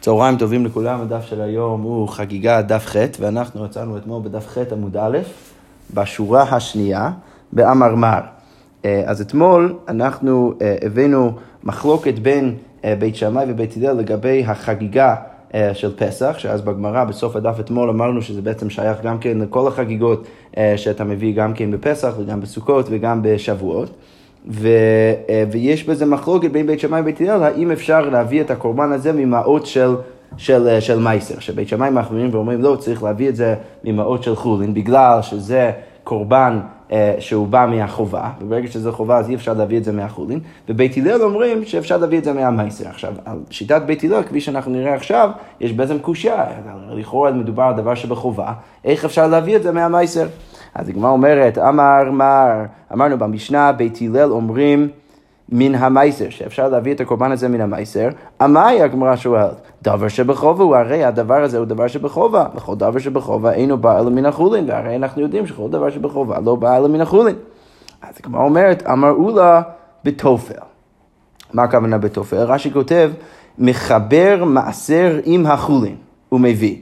צהריים טובים לכולם, הדף של היום הוא חגיגה דף ח' ואנחנו יצאנו אתמול בדף ח' עמוד א', בשורה השנייה, באמרמר. אה, אז אתמול אנחנו אה, הבאנו מחלוקת בין אה, בית שמאי ובית הלל לגבי החגיגה של פסח, שאז בגמרא בסוף הדף אתמול אמרנו שזה בעצם שייך גם כן לכל החגיגות שאתה מביא גם כן בפסח וגם בסוכות וגם בשבועות. ו, אה, ויש בזה מחלוקת בין בית שמאי ובית הלל, האם אפשר להביא את הקורבן הזה ממעות של, של, אה, של מייסר, שבית שמאי מחמירים ואומרים לא, צריך להביא את זה ממעות של חולין, בגלל שזה קורבן אה, שהוא בא מהחובה, וברגע שזה חובה אז אי אפשר להביא את זה מהחולין, ובית הלל אומרים שאפשר להביא את זה מהמייסר. עכשיו, על שיטת בית הלל, כפי שאנחנו נראה עכשיו, יש בעצם קושייה, לכאורה מדובר על דבר שבחובה, איך אפשר להביא את זה מהמייסר? אז הגמרא אומרת, אמר מר, אמרנו במשנה, בית הלל אומרים מן המייסר, שאפשר להביא את הקורבן הזה מן המייסר. אמאי הגמרא שואלת, דבר שבחובה הוא הרי הדבר הזה הוא דבר שבחובה, וכל דבר שבחובה אינו בא אלא מן החולין, והרי אנחנו יודעים שכל דבר שבחובה לא בא אלא מן החולין. אז הגמרא אומרת, אמרו לה בתופל. מה הכוונה בתופל? רש"י כותב, מחבר מעשר עם החולין, הוא מביא.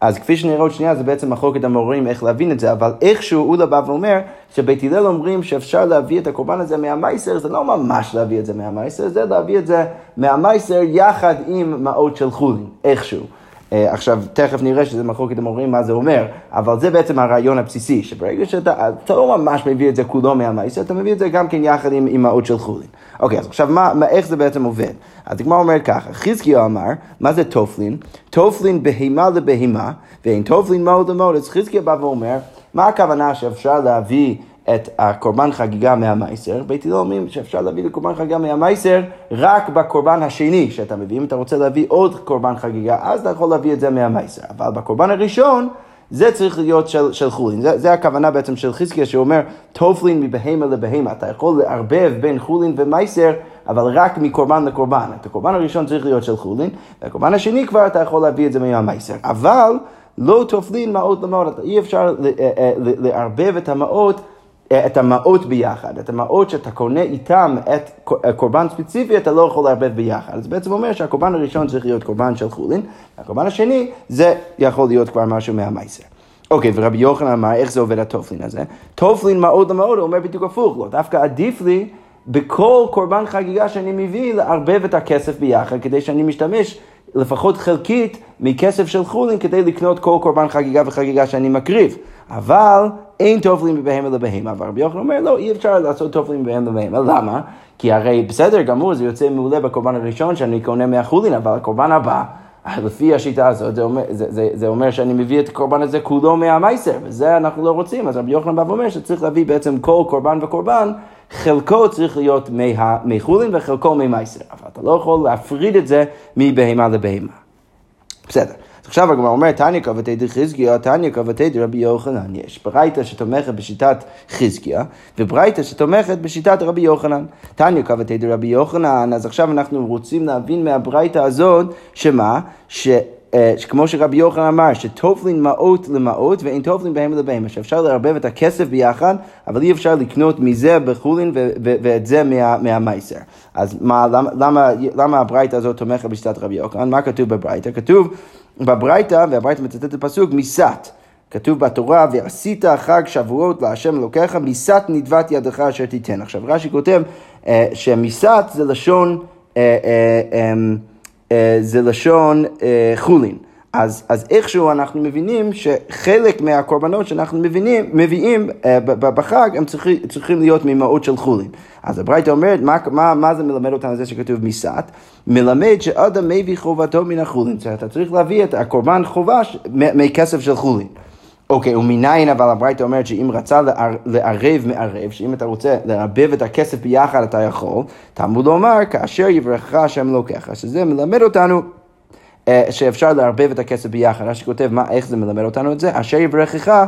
אז כפי שנראה עוד שנייה, זה בעצם מחלוקת המורים איך להבין את זה, אבל איכשהו אולה בא ואומר שבית הלל אומרים שאפשר להביא את הקורבן הזה מהמייסר, זה לא ממש להביא את זה מהמייסר, זה להביא את זה מהמייסר יחד עם מעות של חולין, איכשהו. Uh, עכשיו, תכף נראה שזה מחלוקת המורים מה זה אומר, אבל זה בעצם הרעיון הבסיסי, שברגע שאתה אתה לא ממש מביא את זה כולו מהמייסר, אתה מביא את זה גם כן יחד עם אמהות של חולין. אוקיי, אז עכשיו מה, מה, איך זה בעצם עובד? אז הגמרא אומרת ככה, חזקיהו אמר, מה זה טופלין? טופלין בהמה לבהמה, ואין טופלין מעות למעות, אז חזקיה בא ואומר, מה הכוונה שאפשר להביא את הקורבן חגיגה מהמעשר, בית הלל אומרים שאפשר להביא לקורבן חגיגה מהמעשר רק בקורבן השני שאתה מביא, אם אתה רוצה להביא עוד קורבן חגיגה, אז אתה יכול להביא את זה מהמעשר, אבל בקורבן הראשון, זה צריך להיות של, של חולין, זה, זה הכוונה בעצם של חזקיה שאומר טופלין מבהמה לבהמה, אתה יכול לערבב בין חולין ומעשר, אבל רק מקורבן לקורבן, את הקורבן הראשון צריך להיות של חולין, והקורבן השני כבר אתה יכול להביא את זה מהמייסר, אבל לא טופלין מעות למעות, אי אפשר אה, אה, לערבב את המעות את המעות ביחד, את המעות שאתה קונה איתם את קורבן ספציפי, אתה לא יכול לערבב ביחד. זה בעצם אומר שהקורבן הראשון צריך להיות קורבן של חולין, והקורבן השני זה יכול להיות כבר משהו מהמייסר. אוקיי, ורבי יוחנן אמר, איך זה עובד הטופלין הזה? טופלין מעות למעות, הוא אומר בדיוק הפוך, לא, דווקא עדיף לי בכל קורבן חגיגה שאני מביא לערבב את הכסף ביחד, כדי שאני משתמש לפחות חלקית מכסף של חולין כדי לקנות כל קורבן חגיגה וחגיגה שאני מקריב. אבל אין טופלים בבהמה לבהמה. אבל רבי יוחנן אומר, לא, אי אפשר לעשות טופלים בבהמה לבהמה. למה? כי הרי בסדר גמור, זה יוצא מעולה בקורבן הראשון שאני קונה מהחולין, אבל הקורבן הבא... לפי השיטה הזאת, זה אומר, זה, זה, זה אומר שאני מביא את הקורבן הזה כולו מהמייסר, וזה אנחנו לא רוצים. אז רבי יוחנן בא ואומר שצריך להביא בעצם כל קורבן וקורבן, חלקו צריך להיות מחולין וחלקו ממייסר. אבל אתה לא יכול להפריד את זה מבהמה לבהמה. בסדר. עכשיו הגמרא אומרת, תניא קבתי דחזקיה, תניא קבתי דרבי יוחנן. יש ברייתא שתומכת בשיטת חזקיה, וברייתא שתומכת בשיטת רבי יוחנן. תניא קבתי דרבי יוחנן, אז עכשיו אנחנו רוצים להבין מהברייתא הזאת, שמה? ש... אה, כמו שרבי יוחנן אמר, שטופלין מעות למעות ואין טופלין בהם לבהם, שאפשר לערבב את הכסף ביחד, אבל אי אפשר לקנות מזה בחולין ואת זה מה, מהמייסר. אז מה, למה, למה, למה הברייתא הזאת תומכת בשיטת רבי יוחנן? מה כתוב בברייתא? כתוב בברייתא, והברייתא מצטט את הפסוק, מיסת. כתוב בתורה, ועשית חג שבועות להשם אלוקיך, מיסת נדבת ידך אשר תיתן. עכשיו רש"י כותב אה, שמיסת זה לשון, אה, אה, אמ, זה לשון חולין. אז, אז איכשהו אנחנו מבינים שחלק מהקורבנות שאנחנו מבינים, מביאים אה, בחג, הם צריכים, צריכים להיות ממהות של חולין. אז הברייתא אומרת, מה, מה, מה זה מלמד אותנו זה שכתוב מיסת? מלמד שאדם מביא חובתו מן החולין. אתה צריך להביא את הקורבן חובה מכסף של חולין. אוקיי, ומניין אבל הברייתא אומרת שאם רצה לערב מערב, שאם אתה רוצה לערבב את הכסף ביחד אתה יכול, תלמוד לומר, כאשר יברכך השם לוקח. שזה מלמד אותנו שאפשר לערבב את הכסף ביחד. רש"י כותב, מה, איך זה מלמד אותנו את זה? אשר יברכך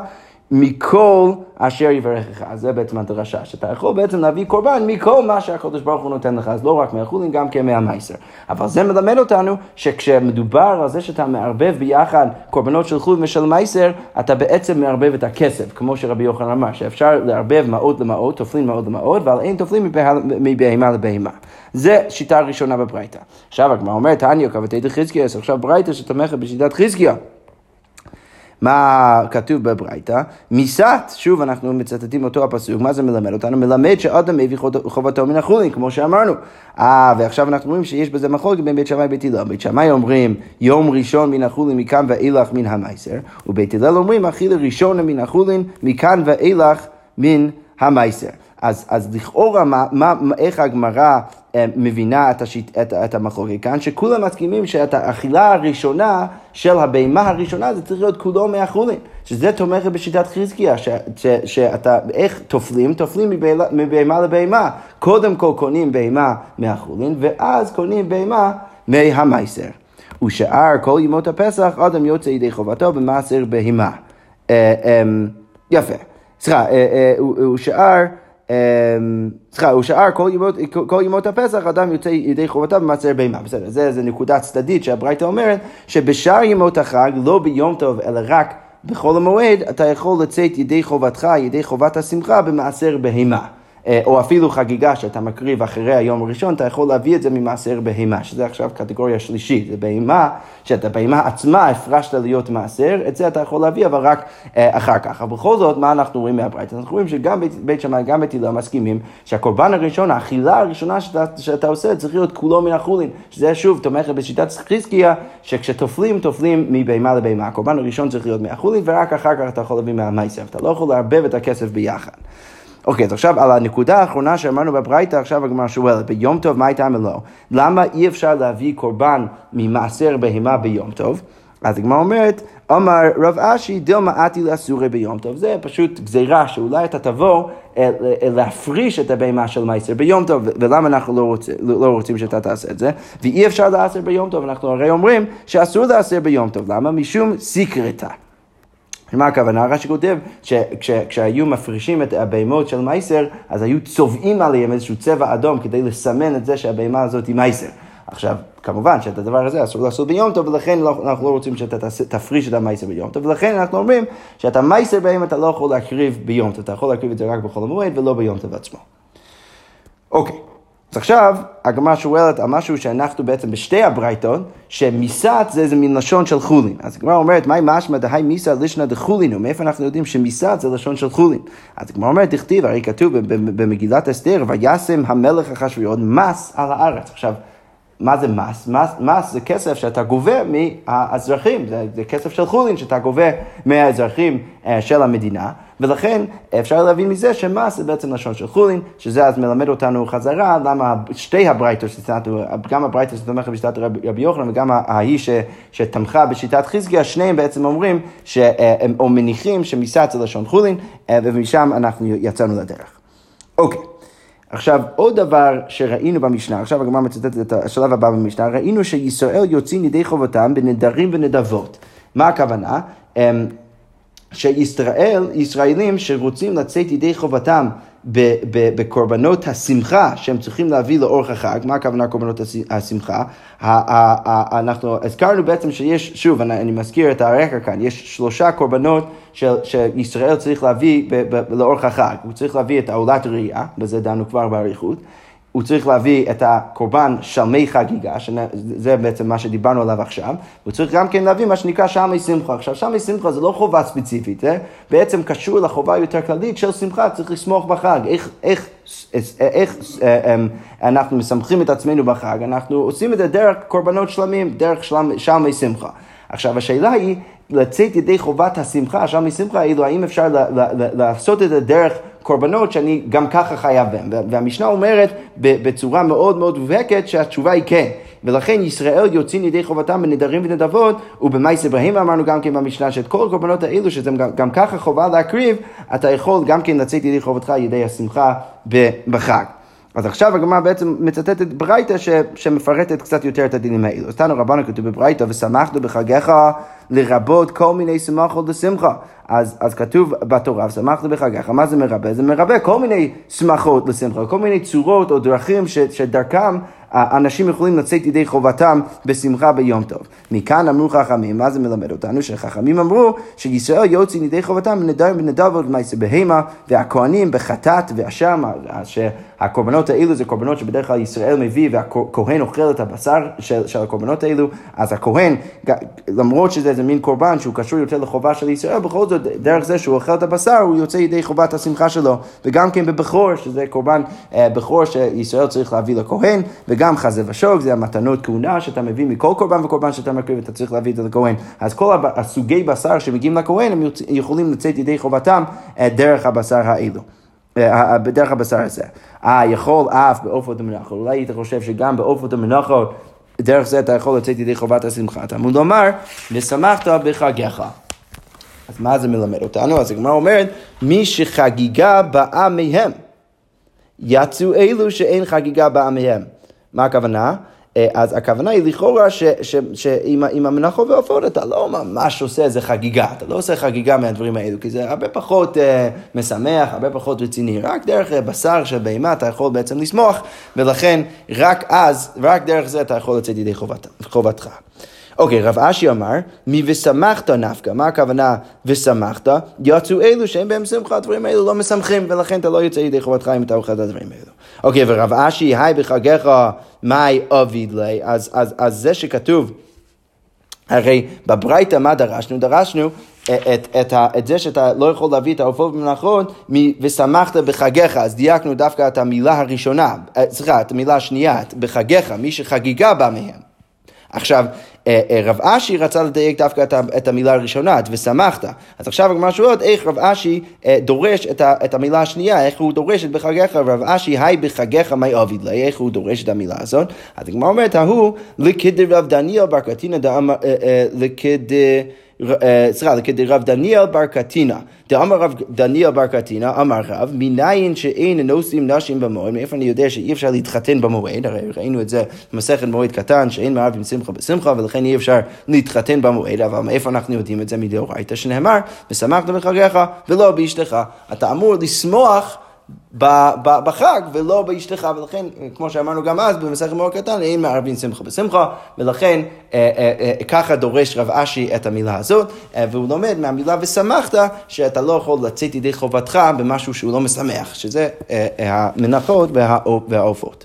מכל אשר יברכך. אז זה בעצם הדרשה, שאתה יכול בעצם להביא קורבן מכל מה שהקדוש ברוך הוא נותן לך, אז לא רק מהחולין, גם כן מהמייסר. אבל זה מלמד אותנו שכשמדובר על זה שאתה מערבב ביחד קורבנות של חולין ושל מייסר, אתה בעצם מערבב את הכסף, כמו שרבי יוחנן אמר, שאפשר לערבב מעות למעות, תופלין מעות למעות, ועל אין תופלין מבהמה לבהמה. זה שיטה ראשונה בברייתא. עכשיו הגמרא אומרת, תניא כבתי דחזקיה, עכשיו ברייתא שתומכת בשיטת חזקיה. מה כתוב בברייתא? מיסת, שוב אנחנו מצטטים אותו הפסוק, מה זה מלמד אותנו? מלמד שאדם מביא חובתו מן החולין, כמו שאמרנו. אה, ועכשיו אנחנו רואים שיש בזה מחלוקת בין בית שמאי ובית הלל. בית שמאי אומרים יום ראשון מן החולין מכאן ואילך מן המייסר, ובית הלל אומרים אכילה ראשון מן החולין מכאן ואילך מן המייסר. אז, אז לכאורה, מה, מה, איך הגמרא אה, מבינה את, השיט, את, את המחלוקת כאן? שכולם מסכימים שאת האכילה הראשונה של הבהמה הראשונה זה צריך להיות כולו מהחולין. שזה תומך בשיטת חזקיה, ש, ש, שאתה, איך תופלים? תופלים מבהמה לבהמה. קודם כל קונים בהמה מהחולין, ואז קונים בהמה מהמייסר. ושאר כל ימות הפסח, אדם יוצא ידי חובתו במעשר בהמה. אה, אמ, יפה. סליחה, ושאר... אמ, סליחה, הוא שאר כל ימות, הפסח אדם יוצא ידי חובתיו במעשר בהמה. בסדר, זה, זה נקודה צדדית שהברייתא אומרת שבשאר ימות החג, לא ביום טוב, אלא רק בחול המועד, אתה יכול לצאת ידי חובתך, ידי חובת השמחה במעשר בהמה. אה, או אפילו חגיגה שאתה מקריב אחרי היום הראשון, אתה יכול להביא את זה ממעשר בהמה, שזה עכשיו קטגוריה שלישית, זה בהמה, שאתה בהמה עצמה הפרשת להיות מעשר, את זה אתה יכול להביא, אבל רק אה, אחר כך. אבל בכל זאת, מה אנחנו רואים מהברית? אנחנו רואים שגם בית, בית שמאי, גם בית הלל מסכימים שהקורבן הראשון, האכילה הראשונה שאתה, שאתה עושה, צריך להיות כולו מן החולין, שזה שוב תומך בשיטת חזקיה, שכשתופלים, תופלים מבהמה לבהמה. הקורבן הראשון צריך להיות מהחולין, ורק אחר כך אתה יכול להביא מהמייסר, אתה לא יכול לערבב את הכסף ביחד. אוקיי, אז עכשיו על הנקודה האחרונה שאמרנו בברייתא, עכשיו הגמרא שואלת, ביום טוב מה הייתה מלוא? למה אי אפשר להביא קורבן ממעשר בהמה ביום טוב? אז הגמרא אומרת, אמר רב אשי דילמה אתי לאסורי ביום טוב. זה פשוט גזירה שאולי אתה תבוא אה, אה, להפריש את הבהמה של מייסר ביום טוב, ולמה אנחנו לא, רוצ, לא רוצים שאתה תעשה את זה? ואי אפשר לעשר ביום טוב, אנחנו הרי אומרים שאסור לעשר ביום טוב. למה? משום סיקרתה. מה הכוונה? רש"י כותב שכשהיו מפרישים את הבהמות של מייסר, אז היו צובעים עליהם איזשהו צבע אדום כדי לסמן את זה שהבהמה הזאת היא מייסר. עכשיו, כמובן שאת הדבר הזה אסור לעשות ביום טוב, ולכן לא, אנחנו לא רוצים שאתה תפריש את המייסר ביום טוב, ולכן אנחנו אומרים שאתה מייסר בהם אתה לא יכול להקריב ביום טוב, אתה יכול להקריב את זה רק בחול המועד ולא ביום טוב עצמו. אוקיי. אז עכשיו הגמרא שואלת על משהו שאנחנו בעצם בשתי הברייתות, שמיסת זה איזה מין לשון של חולין. אז הגמרא אומרת, מהי משמע דהי מיסה לישנא דחולין, ומאיפה אנחנו יודעים שמיסת זה לשון של חולין? אז הגמרא אומרת, תכתיב, הרי כתוב במגילת אסתר, וישם המלך אחשוויון מס על הארץ. עכשיו, מה זה מס? מס? מס זה כסף שאתה גובה מהאזרחים, זה, זה כסף של חולין שאתה גובה מהאזרחים אה, של המדינה, ולכן אפשר להבין מזה שמס זה בעצם לשון של חולין, שזה אז מלמד אותנו חזרה למה שתי הברייתות שציטטנו, גם הברייתות שתומכת בשיטת רבי יוחנן וגם ההיא שתמכה בשיטת חזקיה, שניהם בעצם אומרים, שהם או מניחים שמיסת זה לשון חולין, אה, ומשם אנחנו יצאנו לדרך. אוקיי. עכשיו, עוד דבר שראינו במשנה, עכשיו הגמרא מצטטת את השלב הבא במשנה, ראינו שישראל יוצאים ידי חובתם בנדרים ונדבות. מה הכוונה? שישראל, ישראלים שרוצים לצאת ידי חובתם בקורבנות השמחה שהם צריכים להביא לאורך החג, מה הכוונה קורבנות השמחה? אנחנו הזכרנו בעצם שיש, שוב, אני, אני מזכיר את הרקע כאן, יש שלושה קורבנות של, שישראל צריך להביא לאורך החג, הוא צריך להביא את העולת ראייה, בזה דנו כבר באריכות, הוא צריך להביא את הקורבן שלמי חגיגה, שזה בעצם מה שדיברנו עליו עכשיו, הוא צריך גם כן להביא מה שנקרא שלמי שמחה. עכשיו, שלמי שמחה זה לא חובה ספציפית, זה בעצם קשור לחובה יותר כללית של שמחה, צריך לשמוח בחג. איך, איך, איך אה, אמ, אנחנו מסמכים את עצמנו בחג? אנחנו עושים את זה דרך קורבנות שלמים, דרך שלמי שמחה. עכשיו, השאלה היא, לצאת ידי חובת השמחה, שלמי שמחה, אילו האם אפשר לעשות את זה דרך... קורבנות שאני גם ככה חייב בהם. והמשנה אומרת בצורה מאוד מאוד מובהקת שהתשובה היא כן. ולכן ישראל יוצאים ידי חובתם בנדרים ונדבות, ובמאיס אברהים אמרנו גם כן במשנה שאת כל הקורבנות האלו, שזה גם, גם ככה חובה להקריב, אתה יכול גם כן לצאת ידי חובתך ידי השמחה בחג. אז עכשיו הגמרא בעצם מצטטת ברייתא שמפרטת קצת יותר את הדינים האלו. אז תנו רבנו כתוב בברייתא, ושמחת בחגיך לרבות כל מיני שמחות לשמחה. אז, אז כתוב בתורה, ושמחת בחגיך, מה זה מרבה? זה מרבה כל מיני שמחות לשמחה, כל מיני צורות או דרכים ש, שדרכם אנשים יכולים לצאת ידי חובתם בשמחה ביום טוב. מכאן אמרו חכמים, מה זה מלמד אותנו? שחכמים אמרו שישראל יוצאים ידי חובתם בנדבות ומעשה בהמה, והכהנים בחטאת ואשם, שהקורבנות האלו זה קורבנות שבדרך כלל ישראל מביא והכהן אוכל את הבשר של, של הקורבנות האלו, אז הכהן, למרות שזה איזה מין קורבן שהוא קשור יותר לחובה של ישראל, בכל זאת דרך זה שהוא אוכל את הבשר הוא יוצא ידי חובת השמחה שלו, וגם כן בבכור, שזה קורבן אה, בכור שישראל צריך להביא לכהן, וגם חזה ושוק, זה המתנות כהונה שאתה מביא מכל קורבן וקורבן שאתה מקריב, אתה צריך להביא את זה לכהן. אז כל הסוגי בשר שמגיעים לכהן, הם יכולים לצאת ידי חובתם אה, דרך הבשר האלו. אה, בדרך הבשר הזה. אה, יכול אף בעופות המנחות. אולי היית חושב שגם בעופות המנחות, דרך זה אתה יכול לצאת ידי חובת השמחה. תלמוד לומר, ושמחת בחגיך. אז מה זה מלמד אותנו? אז הגמרא אומרת, מי שחגיגה באה מהם, יצאו אלו שאין חגיגה באה מהם. מה הכוונה? אה, אז הכוונה היא לכאורה שעם המנחות והעופות אתה לא ממש עושה איזה חגיגה, אתה לא עושה חגיגה מהדברים האלו, כי זה הרבה פחות uh, משמח, הרבה פחות רציני, רק דרך אה, בשר של בהמה אתה יכול בעצם לשמוח, ולכן רק אז, רק דרך זה אתה יכול לצאת ידי חובת, חובתך. אוקיי, רב אשי אמר, מי ושמחת נפקא, מה הכוונה ושמחת? יצאו אלו שאין בהם שמחה, הדברים האלו לא משמחים, ולכן אתה לא יוצא ידי חובתך אם אתה אוכל את הדברים האלו. אוקיי, ורב אשי, היי בחגיך, מאי אביד לי, אז, אז, אז זה שכתוב, הרי בברייתא מה דרשנו? דרשנו את, את, את, את זה שאתה לא יכול להביא את העופות במנחות ושמחת בחגיך, אז דייקנו דווקא את המילה הראשונה, אה, סליחה, את המילה השנייה, בחגיך, מי שחגיגה בא מהם. עכשיו, אה, אה, רב אשי רצה לדייק דווקא את המילה הראשונה, את ושמחת. אז עכשיו הגמרא שואלת איך רב אשי אה, דורש את המילה השנייה, איך הוא דורש את בחגיך, רב אשי, היי בחגיך מי עביד לי, איך הוא דורש את המילה הזאת. אז הגמרא אומרת, ההוא לכדרב דניאל בר קטינא לכד... אה, סליחה, כדרב דניאל בר קטינה. דאמר רב דניאל בר קטינה, אמר רב, מניין שאין נושאים נשים במועד, מאיפה אני יודע שאי אפשר להתחתן במועד, הרי ראינו את זה במסכת מועד קטן, שאין מערבים שמחה בשמחה, ולכן אי אפשר להתחתן במועד, אבל מאיפה אנחנו יודעים את זה מדאורייתא, שנאמר, ושמחת בחגיך ולא באשתך. אתה אמור לשמוח בחג ולא באשתך, ולכן, כמו שאמרנו גם אז, במסכת מאוד קטן, אין מערבים שמחה בשמחה, ולכן אה, אה, אה, ככה דורש רב אשי את המילה הזאת, והוא לומד מהמילה ושמחת, שאתה לא יכול לצאת ידי חובתך במשהו שהוא לא משמח, שזה המנחות והעופות.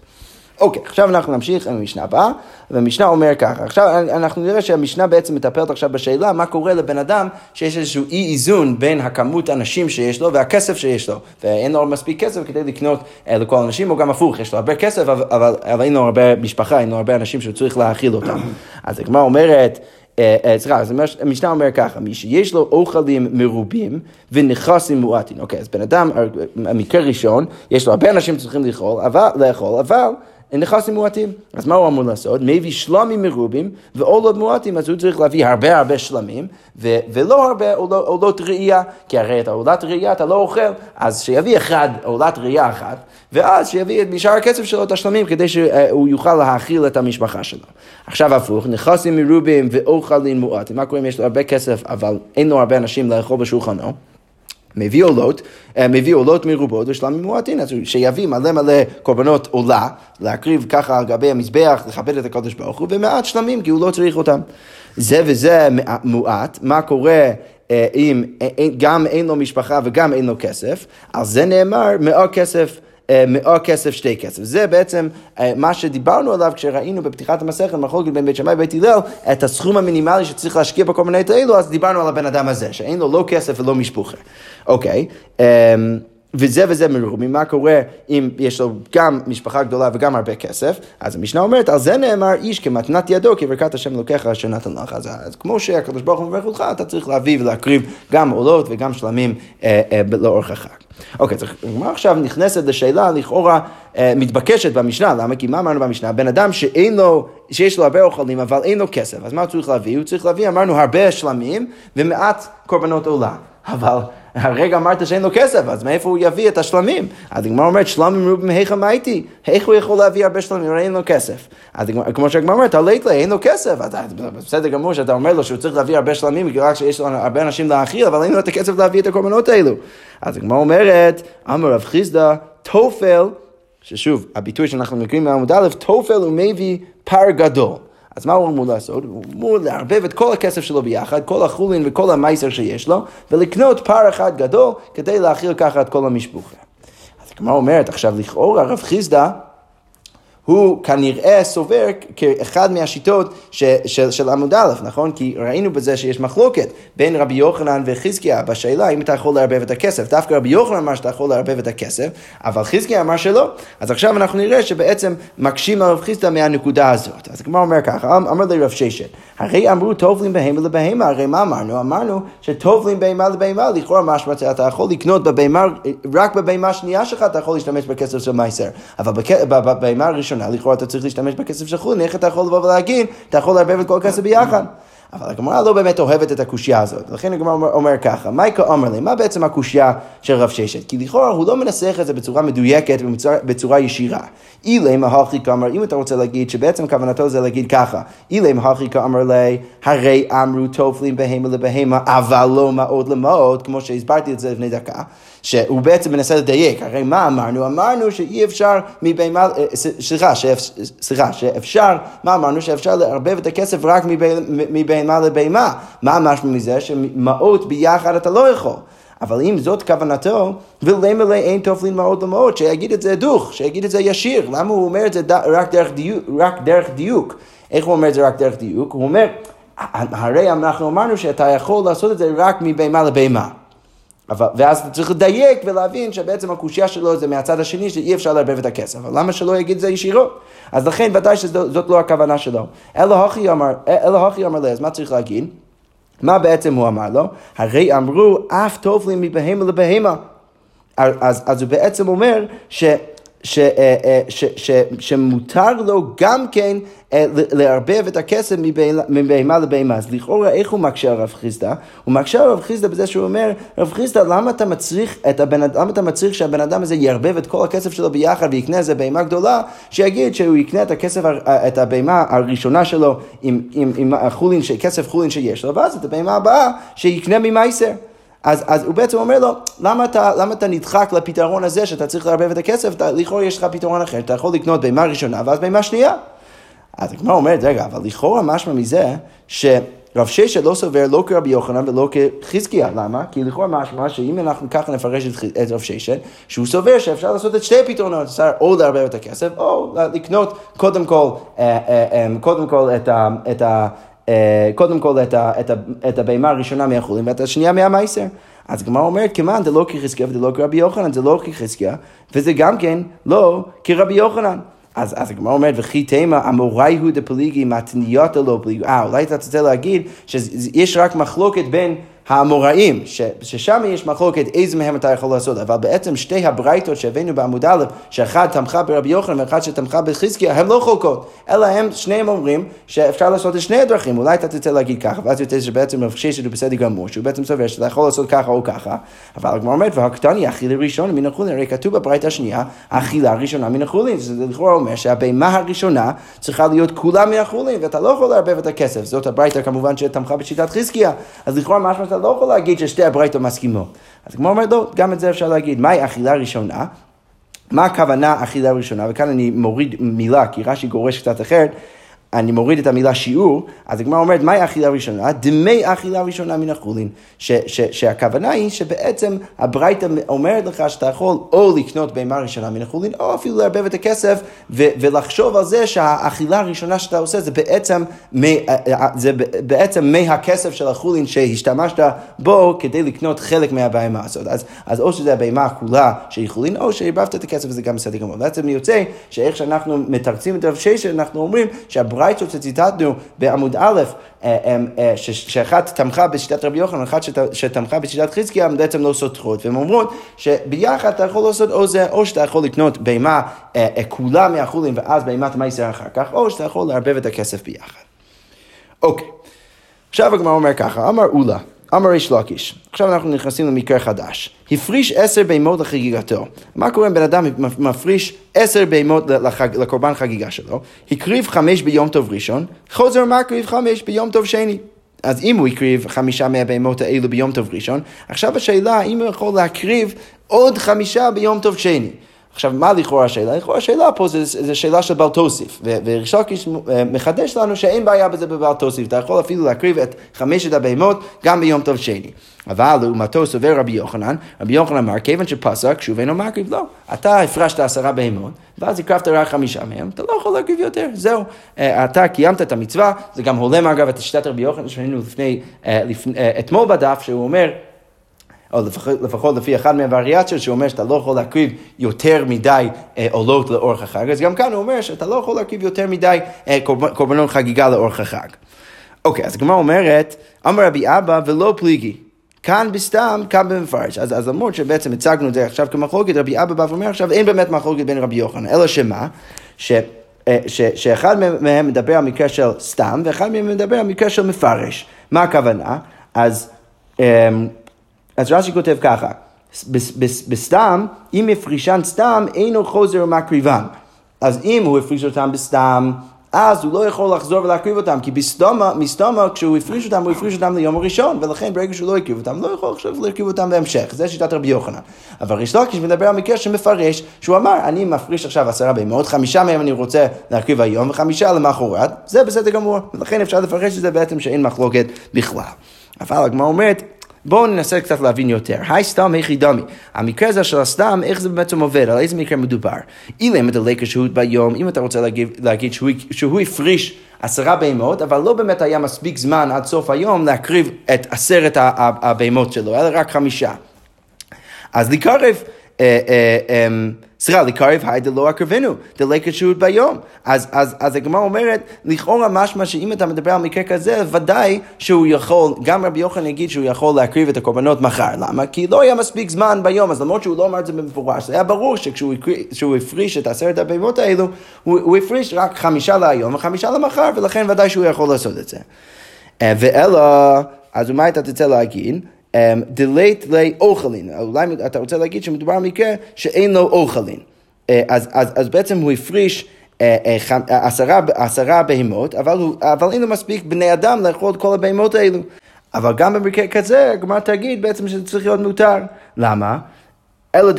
אוקיי, עכשיו אנחנו נמשיך עם המשנה הבאה, והמשנה אומר ככה, עכשיו אנחנו נראה שהמשנה בעצם מטפלת עכשיו בשאלה מה קורה לבן אדם שיש איזשהו אי איזון בין הכמות האנשים שיש לו והכסף שיש לו, ואין לו מספיק כסף כדי לקנות אה, לכל האנשים, או גם הפוך, יש לו הרבה כסף, אבל, אבל, אבל אין לו הרבה משפחה, אין לו הרבה אנשים שהוא צריך להאכיל אותם. אז הגמרא אומרת, אה, אה, סליחה, אז המשנה אומר ככה, מי שיש לו אוכלים מרובים ונכסים מועטים. אוקיי, אז בן אדם, המקרה ראשון, יש לו הרבה אנשים שצריכים לאכול, אבל, לאכול, אבל נכסים מועטים. אז מה הוא אמור לעשות? מביא שלמים מרובים ועולות מועטים, אז הוא צריך להביא הרבה הרבה שלמים ו- ולא הרבה עולות ראייה, כי הרי את העולת ראייה אתה לא אוכל, אז שיביא אחד, עולת ראייה אחת, ואז שיביא את משאר הכסף שלו את השלמים כדי שהוא יוכל להאכיל את המשפחה שלו. עכשיו הפוך, נכסים מרובים ואוכלים מועטים, מה קורה אם יש לו הרבה כסף אבל אין לו הרבה אנשים לאכול בשולחנו? מביא עולות, אה, מביא עולות מרובות ושלמים מועטין, אז שיביא מלא מלא קורבנות עולה, להקריב ככה על גבי המזבח, לכבד את הקדוש ברוך הוא, ומעט שלמים, כי הוא לא צריך אותם. זה וזה מועט, מה קורה אה, אם גם אין לו משפחה וגם אין לו כסף, על זה נאמר מאות כסף אה, מאות כסף שתי כסף. זה בעצם אה, מה שדיברנו עליו כשראינו בפתיחת המסכת, מחלוקת בין בית שמאי ובית הלל, את הסכום המינימלי שצריך להשקיע בכל מיני האלו, אז דיברנו על הבן אדם הזה, שאין לו לא כסף ולא משפוחה. אוקיי. אמ, וזה וזה מרובים, מה קורה אם יש לו גם משפחה גדולה וגם הרבה כסף? אז המשנה אומרת, על זה נאמר איש כמתנת ידו, כברכת השם אלוקיך אשר נתן לך. אז, אז כמו שהקדוש ברוך הוא מברך אותך, אתה צריך להביא ולהקריב גם עולות וגם שלמים אה, אה, לאורך החג. אוקיי, אז הגמרא עכשיו נכנסת לשאלה לכאורה אה, מתבקשת במשנה, למה? כי מה אמרנו במשנה? בן אדם שאין לו, שיש לו הרבה אוכלים אבל אין לו כסף, אז מה הוא צריך להביא? הוא צריך להביא, אמרנו, הרבה שלמים ומעט קורבנות עולה. אבל הרגע אמרת שאין לו כסף, אז מאיפה הוא יביא את השלמים? אז הגמרא אומרת, שלמים רובים היכא מייתי, איך הוא יכול להביא הרבה שלמים, הרי אין לו כסף. אז כמו שהגמרא אומרת, הלית אין לו כסף, בסדר גמור שאתה אומר לו שהוא צריך להביא הרבה שלמים, בגלל שיש לו הרבה אנשים להאכיל, אבל אין לו את הכסף להביא את הקורבנות האלו. אז הגמרא אומרת, אמר רב חיסדא, תופל, ששוב, הביטוי שאנחנו מכירים מעמוד א', תופל הוא מביא פר גדול. אז מה הוא אמור לעשות? הוא אמור לערבב את כל הכסף שלו ביחד, כל החולין וכל המייסר שיש לו, ולקנות פר אחד גדול כדי להאכיל ככה את כל המשפחה. אז הגמרא אומרת, עכשיו לכאורה רב חיסדא הוא כנראה סובר כאחד מהשיטות ש, של, של עמוד א', נכון? כי ראינו בזה שיש מחלוקת בין רבי יוחנן וחזקיה בשאלה אם אתה יכול לערבב את הכסף. דווקא רבי יוחנן אמר שאתה יכול לערבב את הכסף, אבל חזקיה אמר שלא. אז עכשיו אנחנו נראה שבעצם מקשים על רב חיסדא מהנקודה הזאת. אז הגמרא אומר ככה, אמ, אמר לי רב ששת, הרי אמרו טובלים בהמה לבהמה, הרי מה אמרנו? אמרנו שטובלים בהמה לבהמה, לכאורה משמע אתה יכול לקנות בבהמה, רק בבהמה השנייה שלך אתה יכול להשתמש בכסף של מייסר, אבל בבהמה הראשונה לכאורה אתה צריך להשתמש בכסף של חולין, איך אתה יכול לבוא ולהגיד, אתה יכול לערבב את כל הכסף ביחד. אבל הגמרא לא באמת אוהבת את הקושייה הזאת. לכן הגמרא אומר, אומר ככה, מייקה אומר לי, מה בעצם הקושייה של רב ששת? כי לכאורה הוא לא מנסח את זה בצורה מדויקת ובצורה ישירה. אילי מהכי כאמר, אם אתה רוצה להגיד שבעצם כוונתו זה להגיד ככה, אילי מהכי כאמר לי, הרי אמרו טופלים בהמה לבהמה, אבל לא מאוד למאוד, כמו שהסברתי את זה לפני דקה. שהוא בעצם מנסה לדייק, הרי מה אמרנו? אמרנו שאי אפשר מבהמה, אה, סליחה, סליחה, שאפשר, מה אמרנו? שאפשר לערבב את הכסף רק מבהמה לבהמה. מה משמע מזה? שמעות ביחד אתה לא יכול. אבל אם זאת כוונתו, ולמה אין טופלין מעות למעות, שיגיד את זה דוך, שיגיד את זה ישיר. למה הוא אומר את זה רק דרך דיוק? רק דרך דיוק? איך הוא אומר את זה רק דרך דיוק? הוא אומר, הרי אנחנו אמרנו שאתה יכול לעשות את זה רק מבהמה לבהמה. אבל, ואז אתה צריך לדייק ולהבין שבעצם הקושייה שלו זה מהצד השני שאי אפשר לערבב את הכסף. אבל למה שלא יגיד את זה ישירות? אז לכן ודאי שזאת לא הכוונה שלו. אלא אלא הכי אמר לי, אז מה צריך להגיד? מה בעצם הוא אמר לו? הרי אמרו אף טובלים מבהמה לבהמה. אז, אז הוא בעצם אומר ש... ש, אה, אה, ש, ש, שמותר לו גם כן אה, לערבב את הכסף מבהמה לבהמה. אז לכאורה איך הוא מקשה על רב חיסדא? הוא מקשה על רב חיסדא בזה שהוא אומר, רב חיסדא, למה אתה מצריך את הבן למה אתה מצריך שהבן אדם הזה יערבב את כל הכסף שלו ביחד ויקנה איזה בהמה גדולה, שיגיד שהוא יקנה את הכסף, את הבהמה הראשונה שלו עם, עם, עם החולין, כסף חולין שיש לו, ואז את הבהמה הבאה שיקנה ממייסר. אז, אז הוא בעצם אומר לו, למה אתה, למה אתה נדחק לפתרון הזה שאתה צריך לערבב את הכסף, לכאורה יש לך פתרון אחר, אתה יכול לקנות בימה ראשונה ואז בימה שנייה. אז הגמרא אומרת, רגע, אבל לכאורה משמע מזה שרב ששת לא סובר לא כרבי יוחנן ולא כחזקיה, למה? כי לכאורה משמע שאם אנחנו ככה נפרש את, את רב ששת, שהוא סובר שאפשר לעשות את שתי הפתרונות, אפשר או לערבב את הכסף, או לקנות קודם כל, אה, אה, אה, קודם כל את ה... את ה קודם כל את, ה, את, ה, את הבהמה הראשונה מהחולים ואת השנייה מהמייסר. אז הגמרא אומרת, כמען זה לא כחזקיה וזה לא כרבי יוחנן, זה לא כחזקיה, וזה גם כן לא כרבי יוחנן. אז, אז הגמרא אומרת, וכי תימא אמוראי הוא דפליגי מתניותא לא פליגי. אה, אולי אתה רוצה להגיד שיש רק מחלוקת בין האמוראים, ש, ששם יש מחלוקת איזה מהם אתה יכול לעשות, אבל בעצם שתי הברייתות שהבאנו בעמוד א', שאחד תמכה ברבי יוחנן ואחד שתמכה בחזקיה, הם לא חולקות, אלא הם, שניהם אומרים שאפשר לעשות את שני הדרכים, אולי אתה תרצה להגיד ככה, ואז יוצא שבעצם רב ששת הוא בסדר גמור, שהוא בעצם סובר שאתה יכול לעשות ככה או ככה, אבל הגמרא אומרת, והקטני אכילה ראשונה מן החולין, הרי כתוב בברייתה השנייה, אכילה ראשונה מן החולין, זה לכאורה אומר שהבהמה הראשונה צריכה להיות כולה מהחולין, ואתה לא יכול לערבב את הכסף, זאת הברייתה כמובן שתמכה בשיטת חזקיה, אז לכאורה אתה לא יכול להגיד ששתי הברייתות מסכימות. אז כמו אומרת, לא, גם את זה אפשר להגיד. מהי אכילה ראשונה? מה הכוונה אכילה ראשונה? וכאן אני מוריד מילה, כי רש"י גורש קצת אחרת. אני מוריד את המילה שיעור, אז הגמרא אומרת, מהי אכילה ראשונה? דמי אכילה ראשונה מן החולין. ש, ש, שהכוונה היא שבעצם הברייתא אומרת לך שאתה יכול או לקנות בהמה ראשונה מן החולין, או אפילו לערבב את הכסף ו, ולחשוב על זה שהאכילה הראשונה שאתה עושה זה בעצם, מי, זה בעצם מהכסף של החולין שהשתמשת בו כדי לקנות חלק מהבהמה הזאת. אז, אז או שזה הבהמה כולה שהיא חולין, או שערבבת את הכסף וזה גם בסדר גמור. בעצם יוצא שאיך שאנחנו מתרצים את רב ששת, אנחנו אומרים שהברייתא הברייתות שציטטנו בעמוד א', אה, אה, אה, שאחת תמכה בשיטת רבי יוחנן, ואחת שתמכה בשיטת חזקיה, הן בעצם לא סותרות. והן אומרות שביחד אתה יכול לעשות או זה, או שאתה יכול לקנות בהמה כולה מהחולים ואז בהמת מייסר אחר כך, או שאתה יכול לערבב את הכסף ביחד. אוקיי, עכשיו הגמרא אומר ככה, אמר אולה. אמר ריש לקיש, עכשיו אנחנו נכנסים למקרה חדש. הפריש עשר בהמות לחגיגתו. מה קורה אם בן אדם מפריש עשר בהמות לחג, לקורבן חגיגה שלו? הקריב חמש ביום טוב ראשון, חוזר ומקריב חמש ביום טוב שני. אז אם הוא הקריב חמישה מהבהמות האלו ביום טוב ראשון, עכשיו השאלה האם הוא יכול להקריב עוד חמישה ביום טוב שני. עכשיו, מה לכאורה השאלה? לכאורה השאלה פה זה, זה שאלה של בל תוסיף, וריש אה, מחדש לנו שאין בעיה בזה בבל תוסיף, אתה יכול אפילו להקריב את חמשת הבהמות גם ביום טוב שני. אבל לעומתו סובר רבי יוחנן, רבי יוחנן אמר, כיוון שפסק, שוב אינו מקריב, לא. אתה הפרשת עשרה בהמות, ואז הקרבת רק חמישה מהם, אתה לא יכול להקריב יותר, זהו. אה, אתה קיימת את המצווה, זה גם הולם אגב את שיטת רבי יוחנן שראינו לפני, אה, לפני, אתמול בדף, שהוא אומר, או לפחות, לפחות לפי אחד מהווריאציות שאומר שאתה לא יכול להקריב יותר מדי אה, עולות לאורך החג, אז גם כאן הוא אומר שאתה לא יכול להקריב יותר מדי אה, קורבנות חגיגה לאורך החג. אוקיי, אז הגמרא אומרת, אמר רבי אבא ולא פליגי. כאן בסתם, כאן במפרש. אז, אז למרות שבעצם הצגנו את זה עכשיו כמחלוקת, רבי אבא בא ואומר עכשיו אין באמת מחלוקת בין רבי יוחנן, אלא שמה? ש... אה, ש, שאחד מהם מדבר על מקרה של סתם, ואחד מהם מדבר על מקרה של מפרש. מה הכוונה? אז אמ, אז רש"י כותב ככה, בסתם, אם הפרישן סתם, אינו חוזר ומקריבן. אז אם הוא הפריש אותם בסתם, אז הוא לא יכול לחזור ולהקריב אותם, כי בסתומה, מסתומה, כשהוא הפריש אותם, הוא הפריש אותם ליום הראשון, ולכן ברגע שהוא לא הקריב אותם, לא יכול עכשיו להקריב אותם בהמשך. זה שיטת רבי יוחנן. אבל ריש לקיש מדבר על מקרה שמפרש, שהוא אמר, אני מפריש עכשיו עשרה בהמות, חמישה מהם אני רוצה להקריב היום, וחמישה למחרת, זה בסדר גמור. ולכן אפשר לפרש את זה בעצם שאין מחלוקת בכלל. אבל הגמרא אומרת, בואו ננסה קצת להבין יותר. היי סתם, איך דמי. המקרה הזה של הסתם, איך זה בעצם עובד, על איזה מקרה מדובר. אילם את הלקר שהות ביום, אם אתה רוצה להגיד, שהוא, הפריש עשרה בהמות, אבל לא באמת היה מספיק זמן עד סוף היום להקריב את עשרת הבהמות שלו, אלא רק חמישה. אז לקרב סליחה, לקרב היי דלא אקרבנו, דלי כשרות ביום. אז, הגמרא אומרת, לכאורה משמע שאם אתה מדבר על מקרה כזה, ודאי שהוא יכול, גם רבי יוחנן יגיד שהוא יכול להקריב את הקורבנות מחר. למה? כי לא היה מספיק זמן ביום, אז למרות שהוא לא אמר את זה במפורש, זה היה ברור שכשהוא הפריש את עשרת הבהמות האלו, הוא, הוא הפריש רק חמישה להיום וחמישה למחר, ולכן ודאי שהוא יכול לעשות את זה. אה, ואלא, אז מה אתה תצא להגיד? דלית לי אוכלין, אולי אתה רוצה להגיד שמדובר על מקרה שאין לו אוכלין. אה, אז, אז, אז בעצם הוא הפריש אה, אה, עשרה, עשרה בהמות, אבל, אבל אין לו מספיק בני אדם לאכול את כל הבהמות האלו. אבל גם במקרה כזה, הגמרא תגיד בעצם שזה צריך להיות מותר. למה? אלא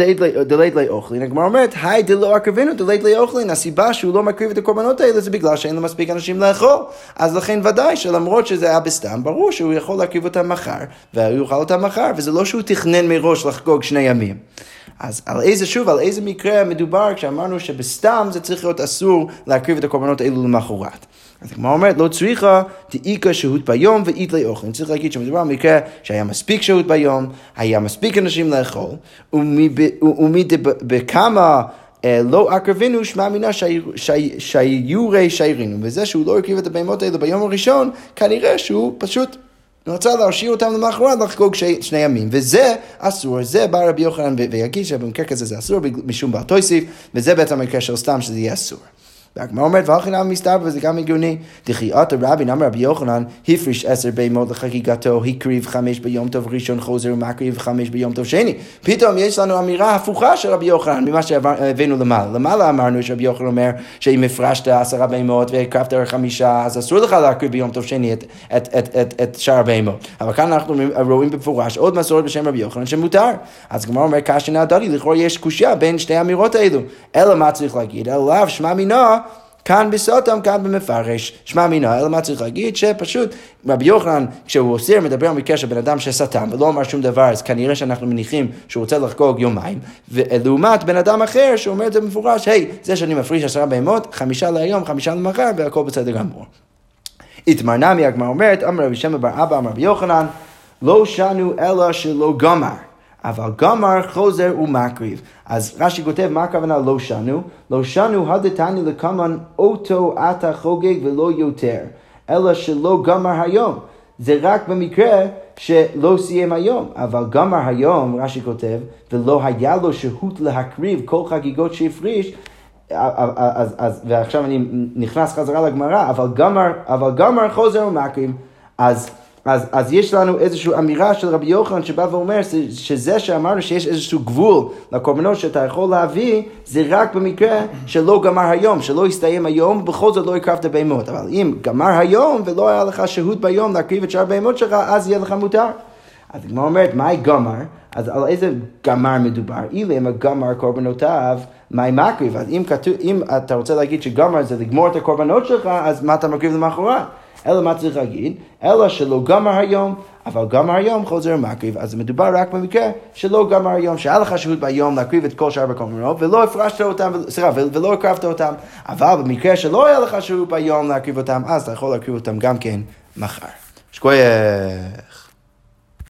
דלית לי אוכלין, הגמרא אומרת, היי דלא אקרבינו דלית לי אוכלין, הסיבה שהוא לא מקריב את הקורבנות האלה זה בגלל שאין לו מספיק אנשים לאכול. אז לכן ודאי שלמרות שזה היה בסתם, ברור שהוא יכול להקריב אותם מחר, והוא יאכל אותם מחר, וזה לא שהוא תכנן מראש לחגוג שני ימים. אז על איזה, שוב, על איזה מקרה מדובר כשאמרנו שבסתם זה צריך להיות אסור להקריב את הקורבנות האלו למחרת. אז הגמרא אומרת, לא צריכה תאיקה שהות ביום ואית לאוכל. צריך להגיד שמדובר על מקרה שהיה מספיק שהות ביום, היה מספיק אנשים לאכול, ומבכמה אה, לא אקרבינו שמע מינה שיורי שיירינו. וזה שהוא לא הקריב את הבהמות האלה ביום הראשון, כנראה שהוא פשוט רצה להשאיר אותם למחרת לחגוג שני ימים, וזה אסור, זה בא רבי יוחנן ויגיד שבמקרה כזה זה אסור משום בעל תוסיף, וזה בעצם המקרה של סתם שזה יהיה אסור. והגמרא אומרת, והכינם מסתבר, וזה גם הגיוני. דחיית הרבי, נאמר רבי יוחנן, הפריש עשר בהמות לחגיגתו, הקריב חמש ביום טוב ראשון חוזר ומקריב חמש ביום טוב שני. פתאום יש לנו אמירה הפוכה של רבי יוחנן ממה שהבאנו למעלה. למעלה אמרנו שרבי יוחנן אומר שאם הפרשת עשרה בהמות והקרבת חמישה, אז אסור לך להקריב ביום טוב שני את, את, את, את, את שאר הבהמות. אבל כאן אנחנו רואים במפורש עוד מסורת בשם רבי יוחנן שמותר. אז הגמרא אומר, קשי נעדרי, לכאורה יש קושייה בין שתי האמירות האלו. אלא מה צריך להגיד? אלא לאו שמע מינה כאן בסוטם, כאן במפרש. שמע מינה, אלא מה צריך להגיד? שפשוט רבי יוחנן, כשהוא אוסר, מדבר על מקרה של בן אדם שסתם ולא אמר שום דבר, אז כנראה שאנחנו מניחים שהוא רוצה לחגוג יומיים, ולעומת בן אדם אחר שאומר את זה במפורש, היי, זה שאני מפריש עשרה בהמות, חמישה להיום, חמישה למחר, והכל בסדר גמור. איתמר נמי, הגמרא אומרת, אמר רבי שמע בר אבא, אמר רבי יוחנן, לא שנו אלא שלא גמר. אבל גמר חוזר ומקריב. אז רש"י כותב, מה הכוונה לא שנו? לא שנו הדתני לקמן אותו עתה חוגג ולא יותר, אלא שלא גמר היום. זה רק במקרה שלא סיים היום, אבל גמר היום, רש"י כותב, ולא היה לו שהות להקריב כל חגיגות שהפריש, אז, אז, ועכשיו אני נכנס חזרה לגמרא, אבל גמר, אבל גמר חוזר ומקריב, אז אז, אז יש לנו איזושהי אמירה של רבי יוחנן שבא ואומר שזה שאמרנו שיש איזשהו גבול לקורבנות שאתה יכול להביא, זה רק במקרה שלא גמר היום, שלא הסתיים היום, ובכל זאת לא הקרבת בהמות. אבל אם גמר היום ולא היה לך שהות ביום להקריב את שאר הבהמות שלך, אז יהיה לך מותר. אז הגמרא אומרת, מהי גמר? אז על איזה גמר מדובר? אילם הגמר קורבנותיו, מהי מקריב? אז אם, כתוב, אם אתה רוצה להגיד שגמר זה לגמור את הקורבנות שלך, אז מה אתה מקריב למחרת? אלא מה צריך להגיד? אלא שלא גמר היום, אבל גמר היום חוזר מקריב. אז מדובר רק במקרה שלא גמר היום, שהיה לך שהות ביום להקריב את כל שאר הקורבנות, ולא הפרשת אותם, סליחה, ולא הקרבת אותם. אבל במקרה שלא היה לך שהות ביום להקריב אותם, אז אתה יכול להקריב אותם גם כן מחר. שקוייך.